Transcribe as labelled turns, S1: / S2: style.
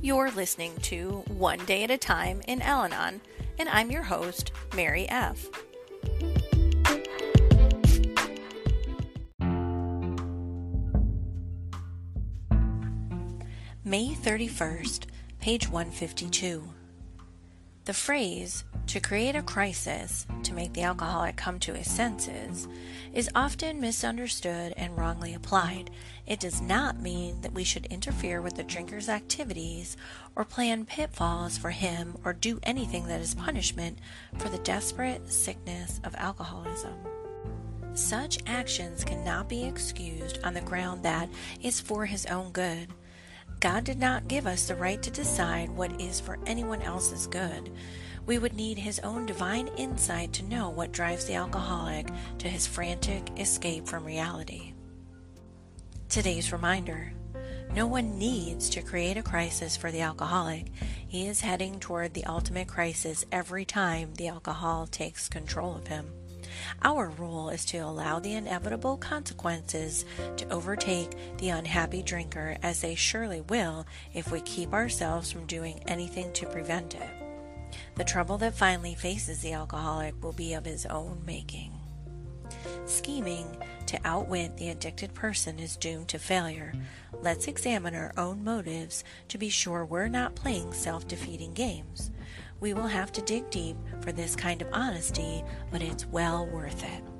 S1: You're listening to One Day at a Time in Al Anon, and I'm your host, Mary F. May 31st, page 152. The phrase, to create a crisis, to make the alcoholic come to his senses, is often misunderstood and wrongly applied. It does not mean that we should interfere with the drinker's activities or plan pitfalls for him or do anything that is punishment for the desperate sickness of alcoholism. Such actions cannot be excused on the ground that it's for his own good. God did not give us the right to decide what is for anyone else's good. We would need His own divine insight to know what drives the alcoholic to his frantic escape from reality. Today's reminder no one needs to create a crisis for the alcoholic. He is heading toward the ultimate crisis every time the alcohol takes control of him. Our role is to allow the inevitable consequences to overtake the unhappy drinker, as they surely will if we keep ourselves from doing anything to prevent it. The trouble that finally faces the alcoholic will be of his own making. Scheming to outwit the addicted person is doomed to failure. Let's examine our own motives to be sure we're not playing self defeating games. We will have to dig deep for this kind of honesty, but it's well worth it.